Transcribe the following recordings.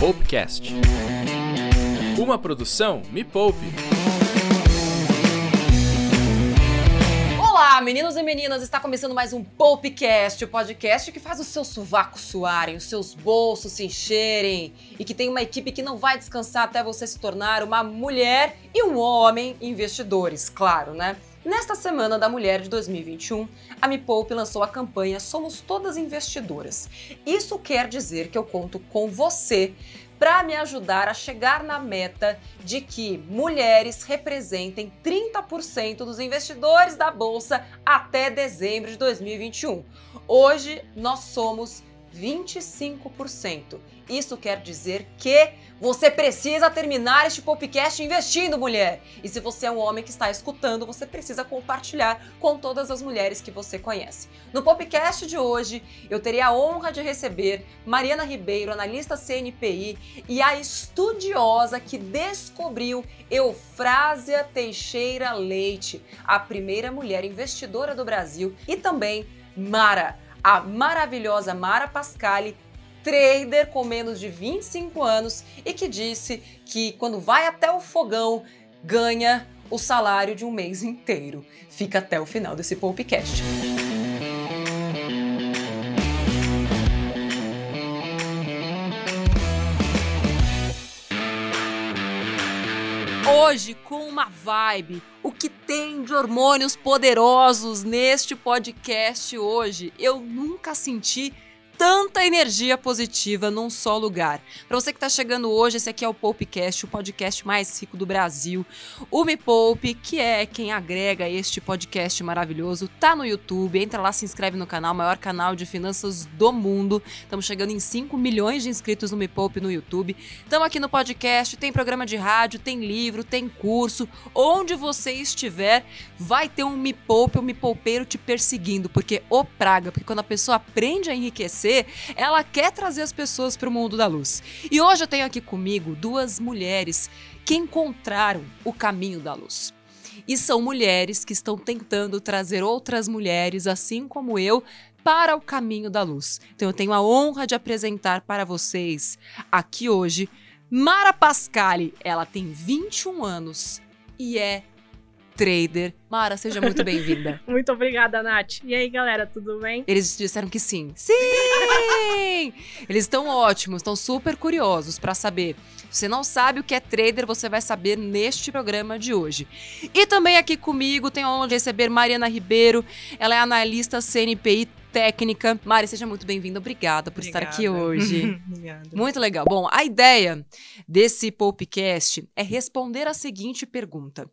Poupecast. Uma produção Me Poupe. Olá, meninos e meninas, está começando mais um Poupecast, o podcast que faz os seus sovacos suarem, os seus bolsos se encherem e que tem uma equipe que não vai descansar até você se tornar uma mulher e um homem investidores, claro, né? Nesta Semana da Mulher de 2021, a Me Poupe lançou a campanha Somos Todas Investidoras. Isso quer dizer que eu conto com você para me ajudar a chegar na meta de que mulheres representem 30% dos investidores da bolsa até dezembro de 2021. Hoje nós somos 25%. Isso quer dizer que você precisa terminar este podcast investindo, mulher. E se você é um homem que está escutando, você precisa compartilhar com todas as mulheres que você conhece. No podcast de hoje, eu terei a honra de receber Mariana Ribeiro, analista CNPI e a estudiosa que descobriu Eufrásia Teixeira Leite, a primeira mulher investidora do Brasil, e também Mara a maravilhosa Mara Pascali, trader com menos de 25 anos e que disse que quando vai até o fogão ganha o salário de um mês inteiro. Fica até o final desse podcast. Hoje, com uma vibe, o que tem de hormônios poderosos neste podcast hoje? Eu nunca senti tanta energia positiva num só lugar. Para você que está chegando hoje, esse aqui é o Poupecast, o podcast mais rico do Brasil. O Me Poupe, que é quem agrega este podcast maravilhoso, tá no YouTube. Entra lá, se inscreve no canal, maior canal de finanças do mundo. Estamos chegando em 5 milhões de inscritos no Me Poupe no YouTube. Estamos aqui no podcast, tem programa de rádio, tem livro, tem curso. Onde você estiver, vai ter um Me Poupe, um Me Poupeiro te perseguindo, porque o praga, porque quando a pessoa aprende a enriquecer, ela quer trazer as pessoas para o mundo da luz. E hoje eu tenho aqui comigo duas mulheres que encontraram o caminho da luz. E são mulheres que estão tentando trazer outras mulheres, assim como eu, para o caminho da luz. Então eu tenho a honra de apresentar para vocês aqui hoje Mara Pascali. Ela tem 21 anos e é trader. Mara, seja muito bem-vinda. muito obrigada, Nath. E aí, galera, tudo bem? Eles disseram que sim. Sim! Eles estão ótimos, estão super curiosos para saber. Se você não sabe o que é trader, você vai saber neste programa de hoje. E também aqui comigo tenho a honra de receber Mariana Ribeiro. Ela é analista CNPI técnica. Mari, seja muito bem-vinda. Obrigada por Obrigada. estar aqui hoje. Obrigada. Muito legal. Bom, a ideia desse podcast é responder a seguinte pergunta: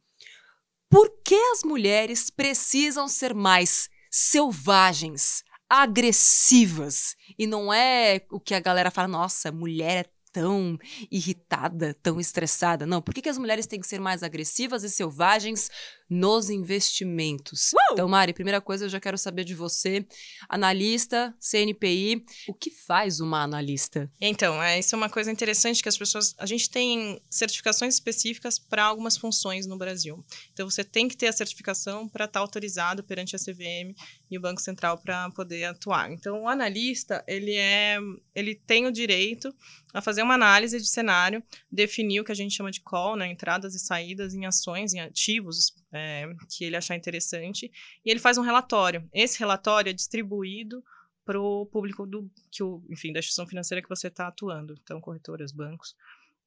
por que as mulheres precisam ser mais selvagens, agressivas? E não é o que a galera fala, nossa, mulher é tão irritada, tão estressada. Não, por que, que as mulheres têm que ser mais agressivas e selvagens nos investimentos? Uh! Então, Mari, primeira coisa eu já quero saber de você, analista, CNPI, o que faz uma analista? Então, é, isso é uma coisa interessante que as pessoas. A gente tem certificações específicas para algumas funções no Brasil. Então, você tem que ter a certificação para estar autorizado perante a CVM e o Banco Central para poder atuar. Então, o analista, ele é. ele tem o direito a fazer uma análise de cenário, definir o que a gente chama de call, né, entradas e saídas em ações, em ativos é, que ele achar interessante, e ele faz um relatório. Esse relatório é distribuído para o público do que o, enfim, da instituição financeira que você está atuando, então corretoras, bancos.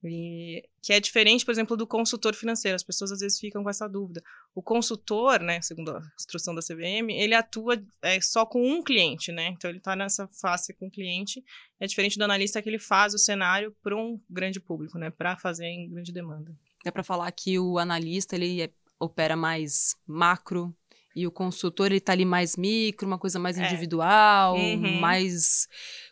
E, que é diferente, por exemplo, do consultor financeiro. As pessoas às vezes ficam com essa dúvida. O consultor, né, segundo a instrução da CVM, ele atua é, só com um cliente, né? Então ele está nessa face com o cliente. É diferente do analista que ele faz o cenário para um grande público, né? Para fazer em grande demanda. É para falar que o analista ele é, opera mais macro e o consultor ele tá ali mais micro, uma coisa mais É. individual, Uhum. mais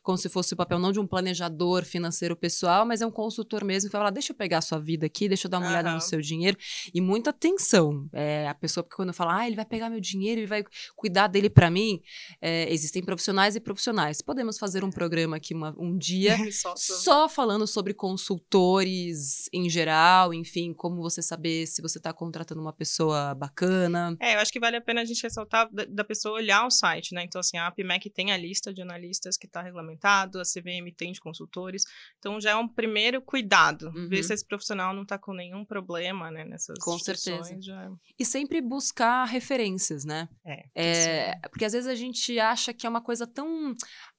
como se fosse o papel não de um planejador financeiro pessoal, mas é um consultor mesmo que vai falar, deixa eu pegar a sua vida aqui, deixa eu dar uma olhada no seu dinheiro. E muita atenção. É, a pessoa, porque quando fala, ah, ele vai pegar meu dinheiro, ele vai cuidar dele para mim, é, existem profissionais e profissionais. Podemos fazer um programa aqui uma- um dia só falando sobre consultores em geral, enfim, como você saber se você está contratando uma pessoa bacana. É, eu acho que vale a pena a gente ressaltar da, da pessoa olhar o site, né? Então, assim, a APMEC tem a lista de analistas que está regulamentada a CVM tem de consultores. Então já é um primeiro cuidado, Uhum. ver se esse profissional não está com nenhum problema, né, nessas Com certeza. Já... E sempre buscar referências, né? É, É, porque às vezes a gente acha que é uma coisa tão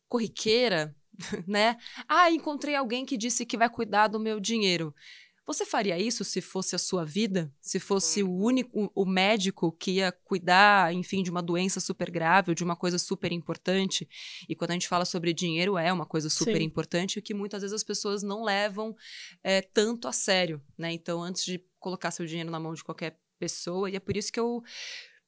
corriqueira, né? Ah, encontrei alguém que disse que vai cuidar do meu dinheiro. Você faria isso se fosse a sua vida? Se fosse o único, o médico que ia cuidar, enfim, de uma doença super grave, ou de uma coisa super importante? E quando a gente fala sobre dinheiro, é uma coisa super Sim. importante, o que muitas vezes as pessoas não levam é, tanto a sério, né? Então, antes de colocar seu dinheiro na mão de qualquer pessoa, e é por isso que eu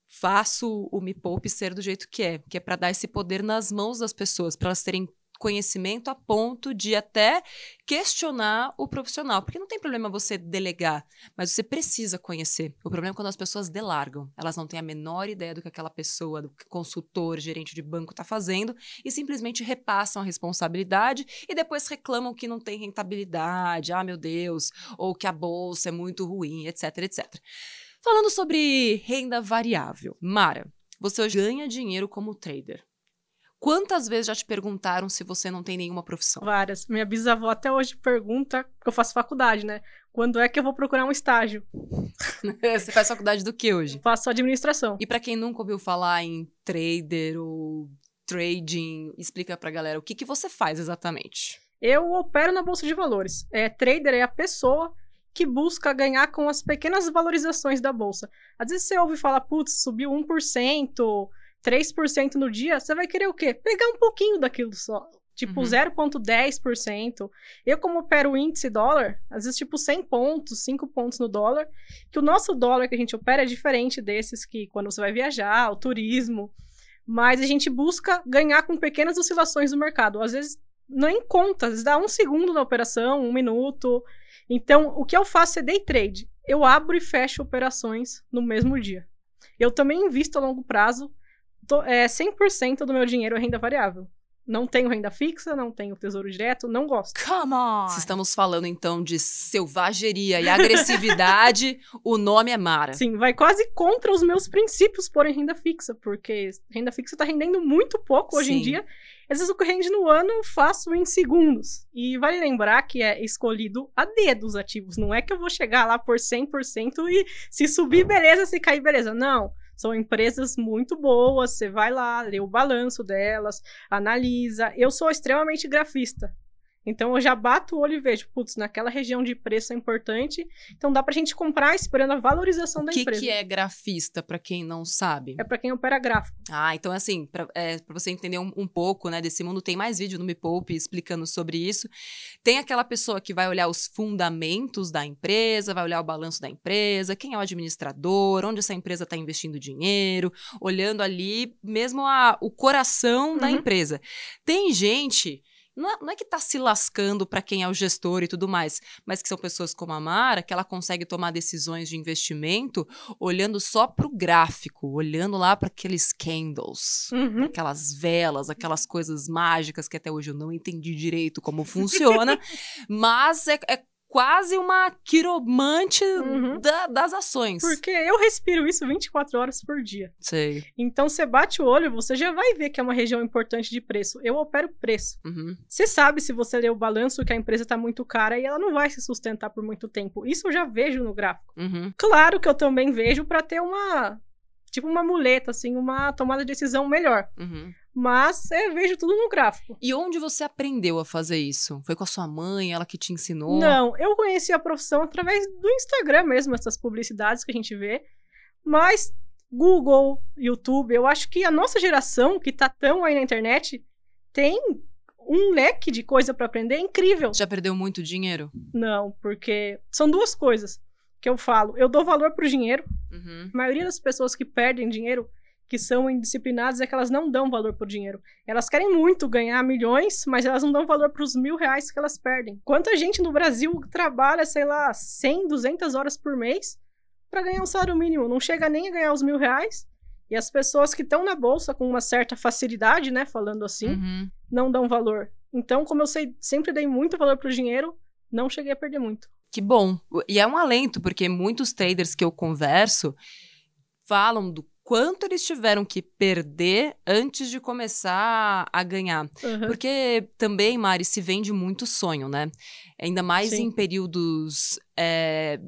faço o Me Poupe ser do jeito que é, que é para dar esse poder nas mãos das pessoas, para elas terem conhecimento a ponto de até questionar o profissional, porque não tem problema você delegar, mas você precisa conhecer. O problema é quando as pessoas delargam, elas não têm a menor ideia do que aquela pessoa, do que consultor, gerente de banco está fazendo e simplesmente repassam a responsabilidade e depois reclamam que não tem rentabilidade, ah meu Deus, ou que a bolsa é muito ruim, etc, etc. Falando sobre renda variável. Mara, você ganha dinheiro como trader. Quantas vezes já te perguntaram se você não tem nenhuma profissão? Várias. Minha bisavó até hoje pergunta, porque eu faço faculdade, né? Quando é que eu vou procurar um estágio? você faz faculdade do que hoje? Faço administração. E pra quem nunca ouviu falar em trader ou trading, explica pra galera o que, que você faz exatamente. Eu opero na bolsa de valores. É, trader é a pessoa que busca ganhar com as pequenas valorizações da bolsa. Às vezes você ouve falar, putz, subiu 1%, 3% no dia, você vai querer o quê? Pegar um pouquinho daquilo só. Tipo, Uhum. 0,10%. Eu, como opero o índice dólar, às vezes, tipo, 100 pontos, 5 pontos no dólar, que o nosso dólar que a gente opera é diferente desses que quando você vai viajar, o turismo. Mas a gente busca ganhar com pequenas oscilações do mercado. Às vezes, nem conta, às vezes dá um segundo na operação, um minuto. Então, o que eu faço é day trade. Eu abro e fecho operações no mesmo dia. Eu também invisto a longo prazo. Tô, é, 100% do meu dinheiro é renda variável. Não tenho renda fixa, não tenho tesouro direto, não gosto. Come on! Se estamos falando então de selvageria e agressividade, o nome é Mara. Sim, vai quase contra os meus princípios pôr em renda fixa, porque renda fixa tá rendendo muito pouco hoje em Sim. dia. Às vezes o que rende no ano eu faço em segundos. E vale lembrar que é escolhido a dedo os ativos. Não é que eu vou chegar lá por 100% e se subir, beleza, se cair, beleza. Não. São empresas muito boas, você vai lá, lê o balanço delas, analisa. Eu sou extremamente grafista. Então eu já bato o olho e vejo, putz, naquela região de preço é importante, então dá pra gente comprar esperando a valorização O da que, empresa. que é grafista, pra quem não sabe? É pra quem opera gráfico. Ah, então assim, pra é, você entender um, um pouco, né, desse mundo, tem mais vídeo no Me Poupe explicando sobre isso. Tem aquela pessoa que vai olhar os fundamentos da empresa, vai olhar o balanço da empresa, quem é o administrador, onde essa empresa está investindo dinheiro, olhando ali mesmo a, o coração da Uhum. empresa. Tem gente. Não é, não é que tá se lascando para quem é o gestor e tudo mais, mas que são pessoas como a Mara, que ela consegue tomar decisões de investimento olhando só para o gráfico, olhando lá para aqueles candles, Uhum. aquelas velas, aquelas coisas mágicas que até hoje eu não entendi direito como funciona, mas é, é quase uma quiromante Uhum. da- das ações. Porque eu respiro isso 24 horas por dia. Sei. Então você bate o olho, você já vai ver que é uma região importante de preço. Eu opero preço. Uhum. Você sabe se você ler o balanço que a empresa está muito cara e ela não vai se sustentar por muito tempo. Isso eu já vejo no gráfico. Uhum. Claro que eu também vejo para ter uma tipo uma muleta assim, uma tomada de decisão melhor. Uhum. Mas eu vejo tudo no gráfico. E onde você aprendeu a fazer isso? Foi com a sua mãe, ela que te ensinou? Não, eu conheci a profissão através do Instagram mesmo, essas publicidades que a gente vê. Mas Google, YouTube, eu acho que a nossa geração, que tá tão aí na internet, tem um leque de coisa para aprender incrível. Já perdeu muito dinheiro? Não, porque são duas coisas que eu falo. Eu dou valor pro dinheiro. Uhum. A maioria das pessoas que perdem dinheiro, que são indisciplinadas, é que elas não dão valor pro dinheiro. Elas querem muito ganhar milhões, mas elas não dão valor pros mil reais que elas perdem. Quanta gente no Brasil trabalha, sei lá, 100, 200 horas por mês para ganhar um salário mínimo? Não chega nem a ganhar os mil reais. E as pessoas que estão na bolsa com uma certa facilidade, né, falando assim, Uhum. não dão valor. Então, como eu sei, sempre dei muito valor pro dinheiro, não cheguei a perder muito. Que bom. E é um alento, porque muitos traders que eu converso falam do quanto eles tiveram que perder antes de começar a ganhar. Uhum. Porque também, Mari, se vende muito sonho, né? Ainda mais Sim. em períodos é,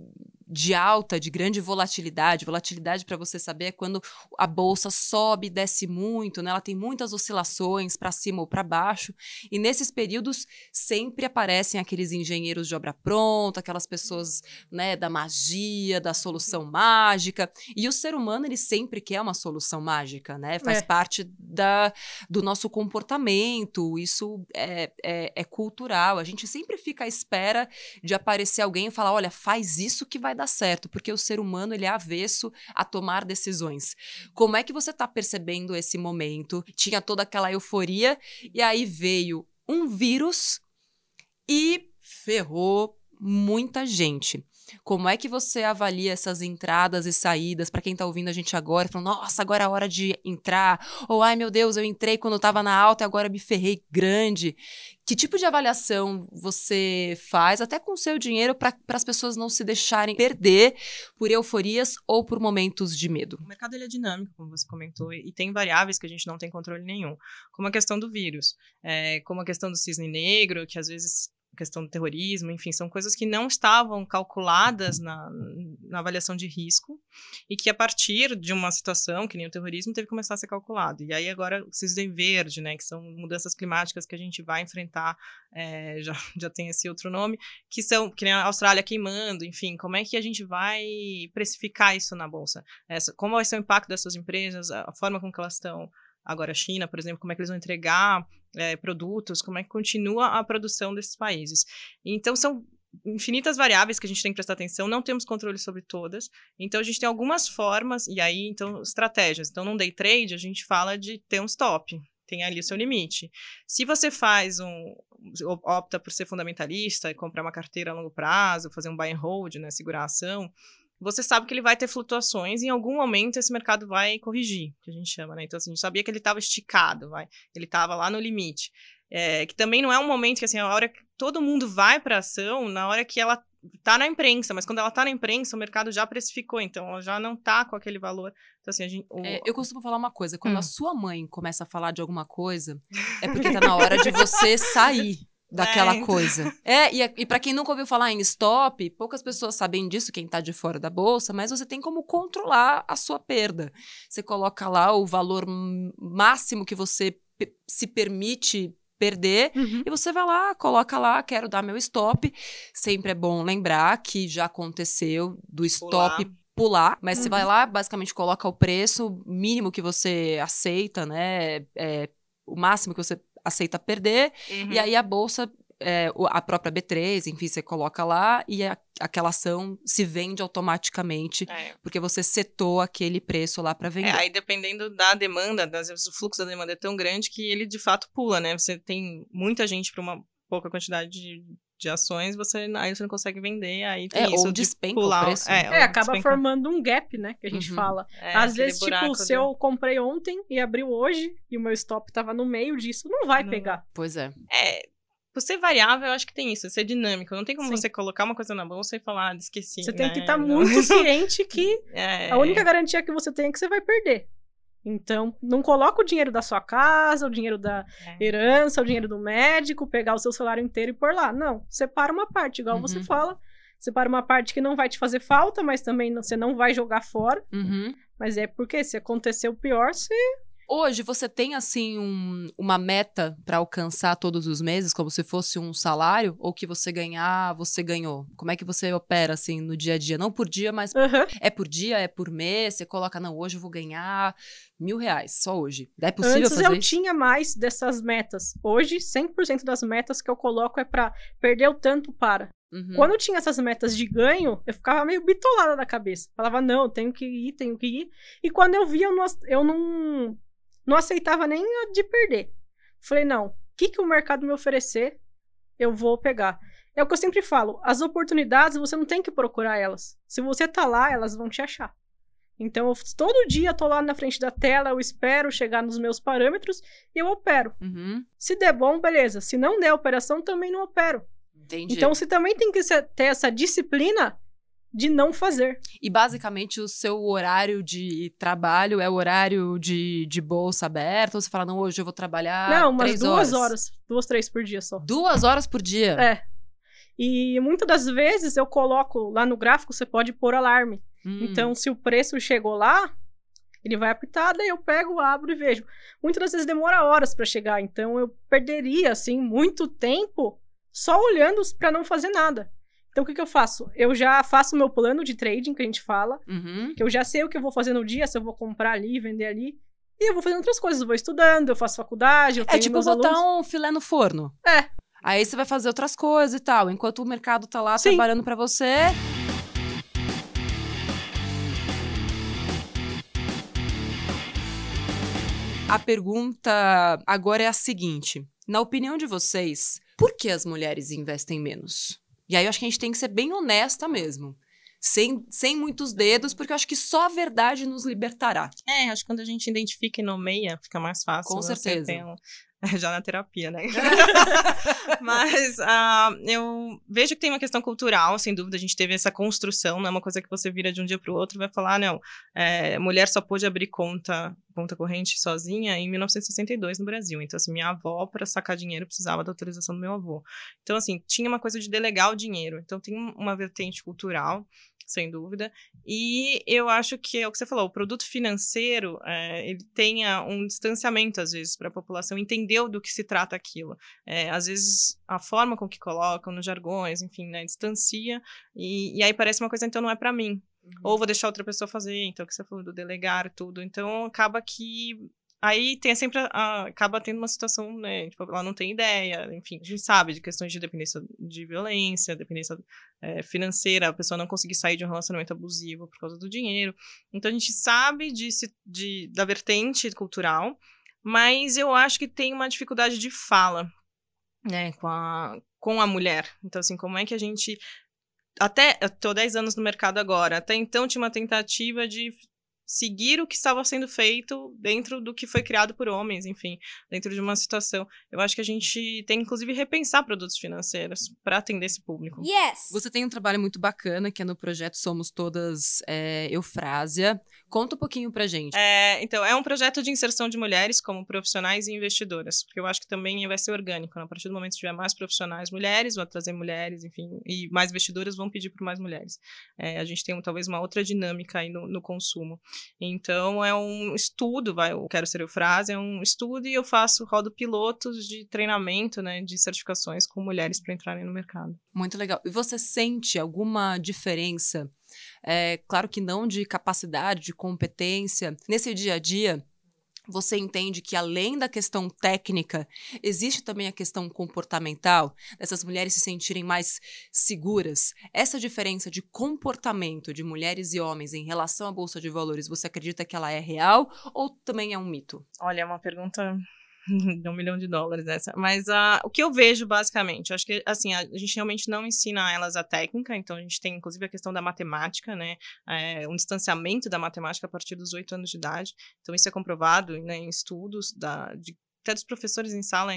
de alta, de grande volatilidade. Volatilidade, para você saber, é quando a bolsa sobe e desce muito, né? Ela tem muitas oscilações para cima ou para baixo. E nesses períodos sempre aparecem aqueles engenheiros de obra pronta, aquelas pessoas, né, da magia, da solução mágica. E o ser humano, ele sempre quer uma solução mágica, né? Faz É. parte da, do nosso comportamento. Isso é, é, é cultural. A gente sempre fica à espera de aparecer alguém e falar: olha, faz isso que vai dar certo, porque o ser humano ele é avesso a tomar decisões. Como é que você está percebendo esse momento? Tinha toda aquela euforia e aí veio um vírus e ferrou muita gente. Como é que você avalia essas entradas e saídas para quem tá ouvindo a gente agora, falando, nossa, agora é a hora de entrar, ou ai meu Deus, eu entrei quando tava na alta e agora me ferrei grande. Que tipo de avaliação você faz, até com o seu dinheiro, para as pessoas não se deixarem perder por euforias ou por momentos de medo? O mercado ele é dinâmico, como você comentou, e tem variáveis que a gente não tem controle nenhum, como a questão do vírus, é, como a questão do cisne negro, que às vezes questão do terrorismo, enfim, são coisas que não estavam calculadas na, na avaliação de risco e que a partir de uma situação, que nem o terrorismo, teve que começar a ser calculado. E aí agora o cisne verde, né, que são mudanças climáticas que a gente vai enfrentar, é, já, já tem esse outro nome, que são, que nem a Austrália queimando, enfim, como é que a gente vai precificar isso na Bolsa? Essa, como vai ser o impacto dessas empresas, a forma com que elas estão agora a China, por exemplo, como é que eles vão entregar é, produtos, como é que continua a produção desses países. Então, são infinitas variáveis que a gente tem que prestar atenção, não temos controle sobre todas, então a gente tem algumas formas, e aí, então, estratégias. Então, num day trade, a gente fala de ter um stop, tem ali o seu limite. Se você faz um, opta por ser fundamentalista e comprar uma carteira a longo prazo, fazer um buy and hold, né, segurar a ação, você sabe que ele vai ter flutuações e em algum momento esse mercado vai corrigir, que a gente chama, né? Então, assim, a gente sabia que ele estava esticado, vai. Ele estava lá no limite. É, que também não é um momento que, assim, a hora que todo mundo vai para ação, na hora que ela tá na imprensa, mas quando ela tá na imprensa, o mercado já precificou, então ela já não tá com aquele valor. Então, assim, a gente. O... É, eu costumo falar uma coisa: quando Hum. a sua mãe começa a falar de alguma coisa, é porque tá na hora de você sair daquela É, então. coisa. É, e, e para quem nunca ouviu falar em stop, poucas pessoas sabem disso, quem tá de fora da bolsa, mas você tem como controlar a sua perda. Você coloca lá o valor máximo que você se permite perder Uhum. e você vai lá, coloca lá, quero dar meu stop. Sempre é bom lembrar que já aconteceu do stop Pular. pular, mas você Uhum. vai lá, basicamente coloca o preço mínimo que você aceita, né? É, o máximo que você aceita perder, Uhum. e aí a bolsa. é, a própria B3, enfim, você coloca lá e a- aquela ação se vende automaticamente, É. porque você setou aquele preço lá para É, vender. aí dependendo da demanda, às vezes o fluxo da demanda é tão grande que ele de fato pula, né? Você tem muita gente para uma pouca quantidade de, de ações, você aí você não consegue vender, aí tem É, isso ou de despenca o pular, preço, É, né? ou É, acaba despencar. formando um gap, né? Que a gente Uhum. fala. É, Às vezes, tipo, se do- eu comprei ontem e abriu hoje e o meu stop tava no meio disso, não vai Não pegar. Pois é. É, por ser variável, eu acho que tem isso, ser dinâmico. Não tem como Sim. você colocar uma coisa na bolsa e falar, ah, esqueci. Você tem que né? estar Não. muito ciente que É, a única garantia que você tem é que você vai perder. Então, não coloca o dinheiro da sua casa, o dinheiro da é. herança, o dinheiro do médico, pegar o seu salário inteiro e pôr lá. Não, separa uma parte, igual você Uhum. fala. Separa uma parte que não vai te fazer falta, mas também não- você não vai jogar fora. Uhum. Mas é porque se acontecer o pior, você Hoje você tem assim um- uma meta para alcançar todos os meses, como se fosse um salário, ou que você ganhar, você ganhou? Como é que você opera assim no dia a dia? Não por dia, mas Aham. é por dia, é por mês. Você coloca, não, hoje eu vou ganhar mil reais, só hoje. É possível Antes fazer eu isso? tinha mais dessas metas. Hoje, 100% das metas que eu coloco é pra perder o tanto para. Uhum. Quando eu tinha essas metas de ganho, eu ficava meio bitolada da cabeça. Falava, não, tenho que ir, tenho que ir. E quando eu via, eu não, eu não, não aceitava nem a de perder. Falei, não, o que, que o mercado me oferecer, eu vou pegar. É o que eu sempre falo, as oportunidades você não tem que procurar elas. Se você tá lá, elas vão te achar. Então, eu, todo dia eu tô lá na frente da tela, eu espero chegar nos meus parâmetros e eu opero. Uhum. Se der bom, beleza. Se não der operação, também não opero. Entendi. Então, você também tem que ter essa disciplina de não fazer. E basicamente o seu horário de trabalho é o horário de, de bolsa aberta? Ou você fala, não, hoje eu vou trabalhar. não, umas duas horas. horas. Duas, três por dia só. Duas horas por dia? É. E muitas das vezes eu coloco lá no gráfico, você pode pôr alarme. Hum. Então, se o preço chegou lá, ele vai apitar, daí eu pego, abro e vejo. Muitas das vezes demora horas para chegar, então eu perderia assim muito tempo só olhando para não fazer nada. Então o que, que eu faço? Eu já faço o meu plano de trading que a gente fala, Uhum. que eu já sei o que eu vou fazer no dia, se eu vou comprar ali, vender ali. E eu vou fazendo outras coisas, eu vou estudando, eu faço faculdade, eu É tenho tipo botar alunos. um filé no forno. É. Aí você vai fazer outras coisas e tal, enquanto o mercado tá lá Sim. trabalhando pra você. A pergunta agora é a seguinte: na opinião de vocês, por que as mulheres investem menos? E aí eu acho que a gente tem que ser bem honesta mesmo. Sem, sem muitos dedos, porque eu acho que só a verdade nos libertará. É, acho que quando a gente identifica e nomeia, fica mais fácil. Com certeza. um- Já na terapia, né? Mas ah, eu vejo que tem uma questão cultural, sem dúvida. A gente teve essa construção, não é uma coisa que você vira de um dia para o outro e vai falar, não, é, mulher só pôde abrir conta, conta corrente sozinha em 1962 no Brasil. Então, assim, minha avó, para sacar dinheiro, precisava da autorização do meu avô. Então, assim, tinha uma coisa de delegar o dinheiro. Então, tem uma vertente cultural, sem dúvida. E eu acho que é o que você falou, o produto financeiro, é, ele tenha um distanciamento, às vezes, para a população entender do que se trata aquilo. É, às vezes, a forma com que colocam, nos jargões, enfim, né, distancia, e, e aí parece uma coisa, então, não é para mim. Ou vou deixar outra pessoa fazer, então, o que você falou do delegar, tudo. Então, acaba que Aí tem sempre, a- a- acaba tendo uma situação, né, tipo, ela não tem ideia, enfim, a gente sabe de questões de dependência de violência, dependência é, financeira, a pessoa não conseguir sair de um relacionamento abusivo por causa do dinheiro. Então a gente sabe se- de- da vertente cultural, mas eu acho que tem uma dificuldade de fala, né, com a, com a mulher. Então, assim, como é que a gente. Até. Tô 10 anos no mercado agora. Até então tinha uma tentativa de seguir o que estava sendo feito dentro do que foi criado por homens, enfim, dentro de uma situação. Eu acho que a gente tem, inclusive, repensar produtos financeiros para atender esse público. Yes! Você tem um trabalho muito bacana que é no projeto Somos Todas é, Eufrásia. Conta um pouquinho pra gente. É, então, é um projeto de inserção de mulheres como profissionais e investidoras, porque eu acho que também vai ser orgânico. né? A partir do momento que tiver mais profissionais mulheres, vai trazer mulheres, enfim, e mais investidoras vão pedir por mais mulheres. É, a gente tem um, talvez uma outra dinâmica aí no, no consumo. Então, é um estudo, vai, eu quero ser eu frase, é um estudo e eu faço, rodo pilotos de treinamento, né, de certificações com mulheres para entrarem no mercado. Muito legal. E você sente alguma diferença? É, claro que não de capacidade, de competência. Nesse dia a dia, você entende que além da questão técnica, existe também a questão comportamental, dessas mulheres se sentirem mais seguras. Essa diferença de comportamento de mulheres e homens em relação à bolsa de valores, você acredita que ela é real ou também é um mito? Olha, é uma pergunta um milhão de dólares essa. Mas ah, o que eu vejo, basicamente, eu acho que, assim, a, gente realmente não ensina elas a técnica, então a gente tem, inclusive, a questão da matemática, né? É, um distanciamento da matemática a partir dos oito anos de idade. Então, isso é comprovado né, em estudos da, de, até dos professores em sala,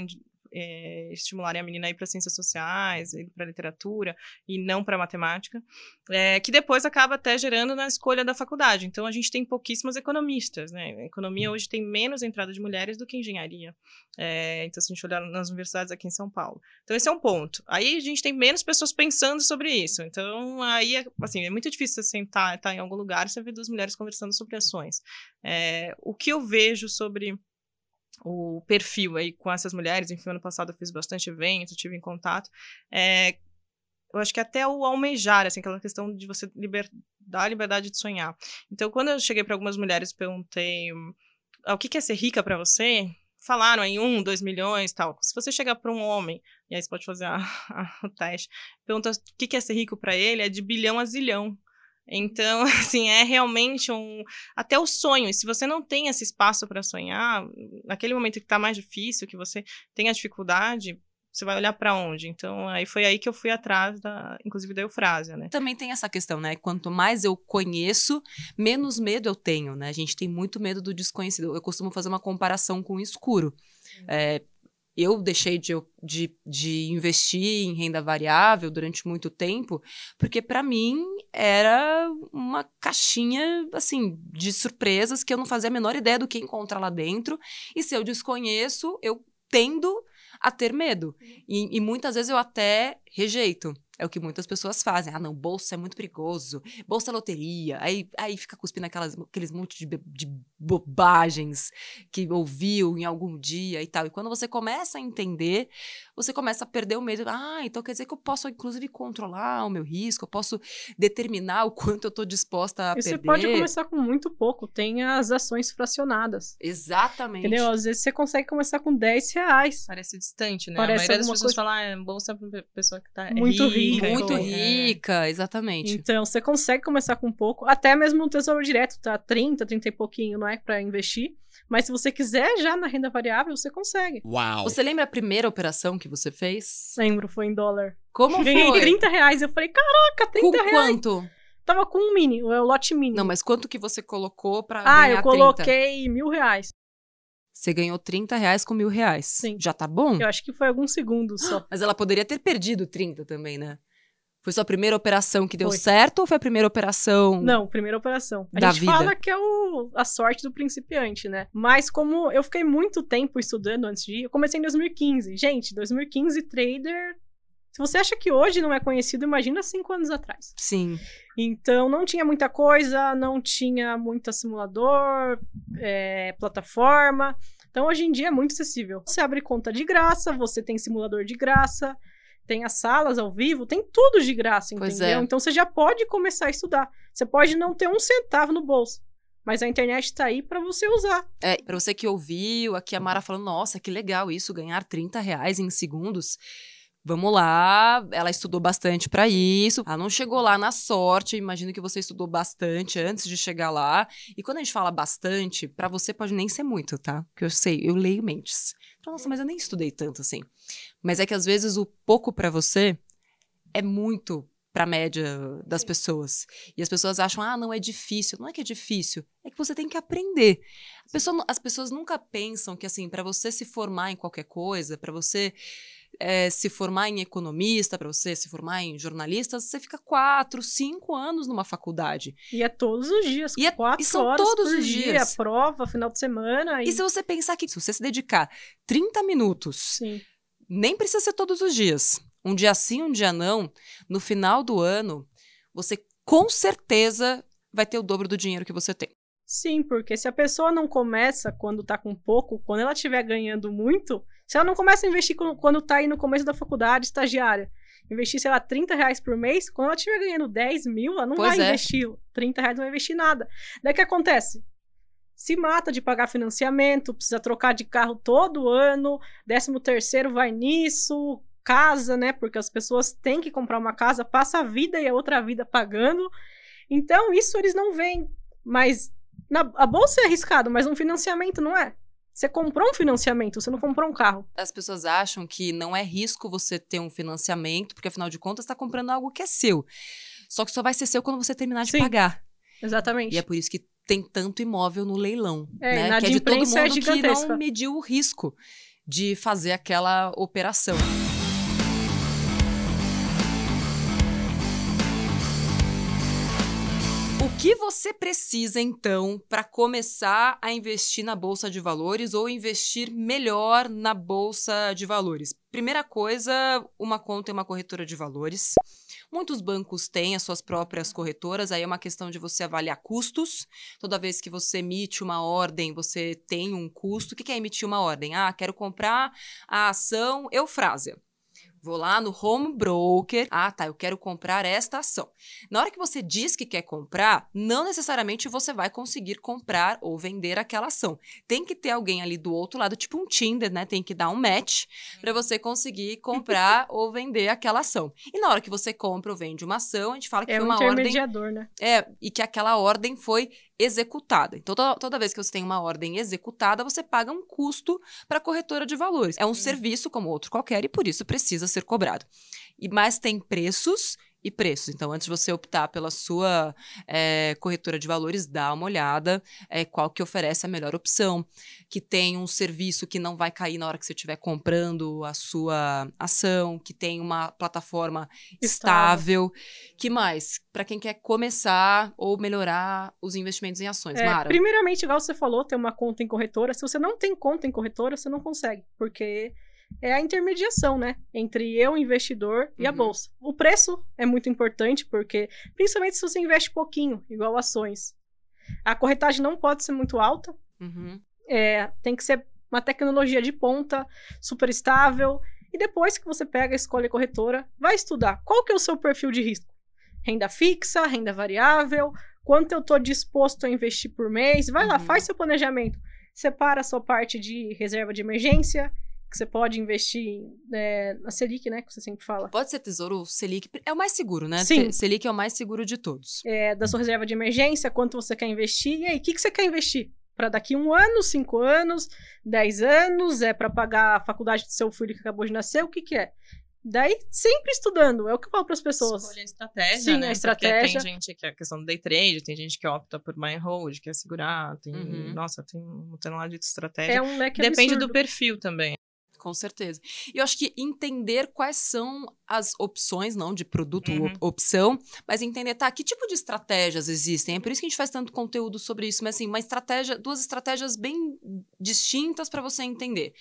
é, estimularem a menina a ir para ciências sociais, para literatura e não para matemática, é, que depois acaba até gerando na escolha da faculdade. Então a gente tem pouquíssimas economistas, né? A economia hoje tem menos entrada de mulheres do que engenharia. É, então se a gente olhar nas universidades aqui em São Paulo, então esse é um ponto. Aí a gente tem menos pessoas pensando sobre isso. Então aí assim é muito difícil você sentar, estar em algum lugar e você ver duas mulheres conversando sobre ações. É, o que eu vejo sobre o perfil aí com essas mulheres. Enfim, ano passado eu fiz bastante evento, tive em contato. É, eu acho que até o almejar, assim, aquela questão de você liber, dar a liberdade de sonhar. Então, quando eu cheguei para algumas mulheres perguntei "Ah, o que que é ser rica para você, falaram em um, dois milhões tal. Se você chegar para um homem, e aí você pode fazer a, a, o teste, pergunta o que que é ser rico para ele, é de bilhão a zilhão. Então, assim, é realmente um. Até o sonho. E se você não tem esse espaço para sonhar, naquele momento que está mais difícil, que você tem a dificuldade, você vai olhar para onde? Então, aí foi aí que eu fui atrás, da, inclusive, da eufrásia, né? Também tem essa questão, né? Quanto mais eu conheço, menos medo eu tenho, né? A gente tem muito medo do desconhecido. Eu costumo fazer uma comparação com o escuro. É, eu deixei de, de, de investir em renda variável durante muito tempo, porque para mim era uma caixinha assim de surpresas que eu não fazia a menor ideia do que encontrar lá dentro. E se eu desconheço, eu tendo a ter medo. E, e muitas vezes eu até rejeito. É o que muitas pessoas fazem. Ah, não, bolsa é muito perigoso. Bolsa é loteria. Aí, aí fica cuspindo aquelas, aqueles monte de, de bobagens que ouviu em algum dia e tal. E quando você começa a entender, você começa a perder o medo. Ah, então quer dizer que eu posso, inclusive, controlar o meu risco, eu posso determinar o quanto eu estou disposta a e perder. Você pode começar com muito pouco. Tem as ações fracionadas. Exatamente. Entendeu? Às vezes você consegue começar com 10 reais. Parece distante, né? Parece a maioria das pessoas coisa- fala, ah, é bolsa pra pessoa que tá Muito rica. Muito é. rica, exatamente. Então, você consegue começar com pouco, até mesmo no Tesouro Direto, tá 30, 30 e pouquinho, não é? Pra investir. Mas se você quiser já na renda variável, você consegue. Uau! Você lembra a primeira operação que você fez? Lembro, foi em dólar. Como Ganhei foi? 30 reais. Eu falei, caraca, 30 Com reais. quanto? Tava com um mini, o lote mini. Não, mas quanto que você colocou pra ah, ganhar eu 30? coloquei mil reais. Você ganhou 30 reais com mil reais. Sim. Já tá bom? Eu acho que foi alguns segundos só. Mas ela poderia ter perdido 30 também, né? Foi sua primeira operação que deu Foi. certo ou foi a primeira operação? Não, primeira operação. A Da gente vida. fala que é o, a sorte do principiante, né? Mas como eu fiquei muito tempo estudando antes de ir, eu comecei em 2015. Gente, 2015 trader. Se você acha que hoje não é conhecido, imagina cinco anos atrás. Sim. Então não tinha muita coisa, não tinha muito simulador, é, plataforma. Então hoje em dia é muito acessível. Você abre conta de graça, você tem simulador de graça, tem as salas ao vivo, tem tudo de graça, entendeu? é. Então você já pode começar a estudar. Você pode não ter um centavo no bolso, mas a internet tá aí para você usar. É, pra você que ouviu, aqui a Mara falando, nossa, que legal isso, ganhar 30 reais em segundos. Vamos lá, ela estudou bastante pra isso. Ela não chegou lá na sorte. Imagino que você estudou bastante antes de chegar lá. E quando a gente fala bastante, pra você pode nem ser muito, tá? Porque eu sei, eu leio mentes. Nossa, mas eu nem estudei tanto assim. Mas é que às vezes o pouco pra você é muito pra média das pessoas. E as pessoas acham, ah, não é difícil. Não é que é difícil, é que você tem que aprender. A pessoa as pessoas nunca pensam que, assim, para você se formar em qualquer coisa, para você eh, se formar em economista, para você se formar em jornalista, você fica quatro, cinco anos numa faculdade. E é todos os dias, E é- quatro e são todos os dia, dias. prova, final de semana. E... E se você pensar que se você se dedicar 30 minutos Sim. nem precisa ser todos os dias. Um dia sim, um dia não. No final do ano, você com certeza vai ter o dobro do dinheiro que você tem. Sim, porque se a pessoa não começa quando tá com pouco, quando ela estiver ganhando muito, se ela não começa a investir quando, quando tá aí no começo da faculdade, estagiária, investir, sei lá, 30 reais por mês, quando ela estiver ganhando 10 mil, ela não Pois vai é. investir 30 reais, não vai investir nada. Daí o que acontece? Se mata de pagar financiamento, precisa trocar de carro todo ano, 13 terceiro vai nisso, casa, né? Porque as pessoas têm que comprar uma casa, passa a vida e a outra vida pagando. Então, isso eles não veem. Mas na, a bolsa é arriscado, mas um financiamento não é. Você comprou um financiamento, você não comprou um carro. As pessoas acham que não é risco você ter um financiamento, porque afinal de contas está comprando algo que é seu. Só que só vai ser seu quando você terminar de Sim. pagar. Exatamente. E é por isso que tem tanto imóvel no leilão, É, né? na Que é de todo é mundo que gigantesca. não mediu o risco de fazer aquela operação. Que você precisa então para começar a investir na bolsa de valores ou investir melhor na bolsa de valores? Primeira coisa, uma conta em uma corretora de valores. Muitos bancos têm as suas próprias corretoras, aí é uma questão de você avaliar custos. Toda vez que você emite uma ordem, você tem um custo. O que é emitir uma ordem? Ah, quero comprar a ação Eufrásia. Vou lá no home broker. Ah, tá, eu quero comprar esta ação. Na hora que você diz que quer comprar, não necessariamente você vai conseguir comprar ou vender aquela ação. Tem que ter alguém ali do outro lado, tipo um Tinder, né? Tem que dar um match para você conseguir comprar ou vender aquela ação. E na hora que você compra ou vende uma ação, a gente fala que É foi um uma ordem intermediador, né? é, e que aquela ordem foi executada. Então, toda, toda vez que você tem uma ordem executada, você paga um custo para a corretora de valores. É um serviço como outro qualquer e por isso precisa ser cobrado. E mas tem preços e preços. Então, antes de você optar pela sua é, corretora de valores, dá uma olhada é, qual que oferece a melhor opção, que tem um serviço que não vai cair na hora que você estiver comprando a sua ação, que tem uma plataforma estável. estável. Que mais? Para quem quer começar ou melhorar os investimentos em ações, é, Mara? Primeiramente, igual você falou, ter uma conta em corretora. Se você não tem conta em corretora, você não consegue, porque é a intermediação, né? Entre eu, investidor, e uhum. a bolsa. O preço é muito importante, porque, principalmente se você investe pouquinho, igual ações. A corretagem não pode ser muito alta. Uhum. É, tem que ser uma tecnologia de ponta, super estável. E depois que você pega a escolha corretora, vai estudar qual que é o seu perfil de risco. Renda fixa, renda variável, quanto eu estou disposto a investir por mês. Vai uhum. lá, faz seu planejamento. Separa a sua parte de reserva de emergência, que você pode investir é, na Selic, né? Que você sempre fala. Pode ser Tesouro Selic. É o mais seguro, né? Sim. Selic é o mais seguro de todos. É, da sua reserva de emergência, quanto você quer investir. E aí, o que, que você quer investir? Para daqui um ano, cinco anos, dez anos? É para pagar a faculdade do seu filho que acabou de nascer? O que, que é? Daí, sempre estudando, é o que eu falo para as pessoas. Escolher a estratégia, Sim, né? a estratégia. Porque tem gente que é a questão do day trade, tem gente que opta por buy and hold, quer segurar, tem, uhum. nossa, tem um tonelada de estratégia. É um leque Depende absurdo. do perfil também. Com certeza. E eu acho que entender quais são as opções, não de produto ou Uhum. opção, mas entender, tá, que tipo de estratégias existem. É por isso que a gente faz tanto conteúdo sobre isso, mas assim, uma estratégia, duas estratégias bem distintas para você entender.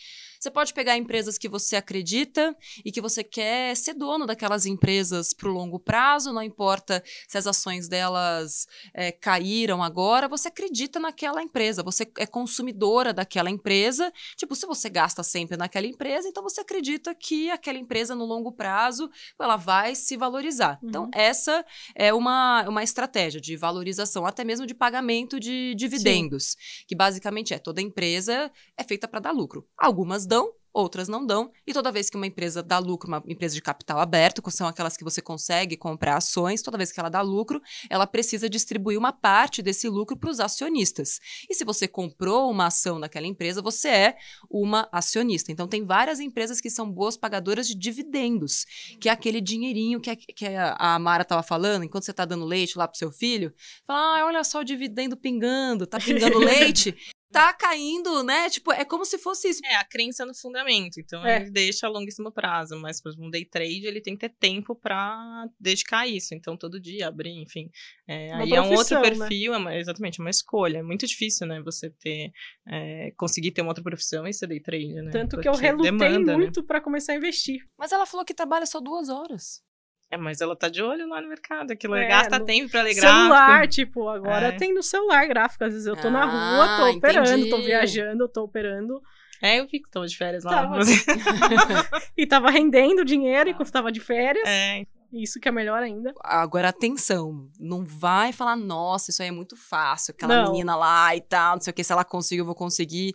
Você pode pegar empresas que você acredita e que você quer ser dono daquelas empresas para o longo prazo, não importa se as ações delas é, caíram agora, você acredita naquela empresa, você é consumidora daquela empresa. Tipo, se você gasta sempre naquela empresa, então você acredita que aquela empresa no longo prazo ela vai se valorizar. Uhum. Então, essa é uma, uma estratégia de valorização, até mesmo de pagamento de dividendos, que basicamente é toda empresa é feita para dar lucro. Algumas dão, outras não dão, e toda vez que uma empresa dá lucro, uma empresa de capital aberto, que são aquelas que você consegue comprar ações, toda vez que ela dá lucro, ela precisa distribuir uma parte desse lucro para os acionistas. E se você comprou uma ação naquela empresa, você é uma acionista. Então, tem várias empresas que são boas pagadoras de dividendos, que é aquele dinheirinho que a, que a Mara estava falando, enquanto você está dando leite lá para seu filho, fala, ah, olha só o dividendo pingando, tá pingando leite, tá caindo, né? Tipo, é como se fosse isso. É, a crença no fundamento. Então, É. ele deixa a longuíssimo prazo. Mas, por exemplo, um day trade, ele tem que ter tempo para dedicar a isso. Então, todo dia abrir, enfim. É, aí é um outro né? perfil, é uma- exatamente, uma escolha. É muito difícil, né? Você ter, é, conseguir ter uma outra profissão e ser day trade, né? Tanto que eu Porque relutei demanda, né? muito pra começar a investir. Mas ela falou que trabalha só duas horas. É, mas ela tá de olho lá no mercado. Aquilo É, gasta no tempo pra ler celular, gráfico. tipo, agora É. tem no celular gráfico. Às vezes eu tô na Ah, rua, tô operando, tô entendi. viajando, tô operando. É, eu vi que tava de férias lá. Tava. E tava rendendo dinheiro enquanto tava de férias. É, Isso que é melhor ainda. Agora, atenção, não vai falar, nossa, isso aí é muito fácil, aquela Não. menina lá e tal, não sei o que, se ela conseguir, eu vou conseguir.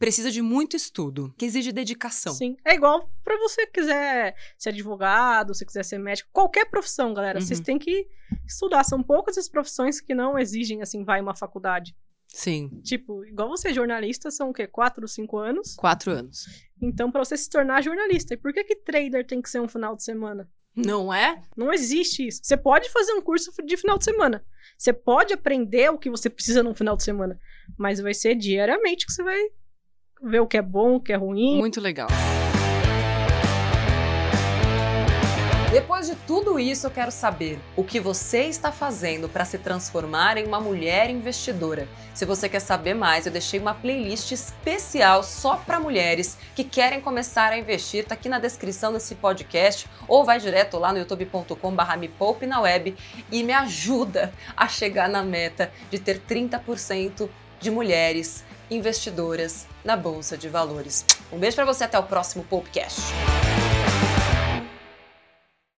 Precisa de muito estudo, que exige dedicação. Sim. É igual pra você quiser ser advogado, se quiser ser médico, qualquer profissão, galera. Uhum. Vocês têm que estudar. São poucas as profissões que não exigem, assim, vai uma faculdade. Sim, Tipo, igual você, jornalista, são o quê? Quatro, cinco anos? quatro anos. Então, pra você se tornar jornalista. E por que que trader tem que ser um final de semana? Não é? Não existe isso. Você pode fazer um curso de final de semana. Você pode aprender o que você precisa no final de semana. Mas vai ser diariamente que você vai ver o que é bom, o que é ruim. Muito legal. Depois de tudo isso, eu quero saber o que você está fazendo para se transformar em uma mulher investidora. Se você quer saber mais, eu deixei uma playlist especial só para mulheres que querem começar a investir. Tá aqui na descrição desse podcast ou vai direto lá no youtube.com/barra me poupe na web e me ajuda a chegar na meta de ter 30% de mulheres investidoras na bolsa de valores. Um beijo para você até o próximo podcast.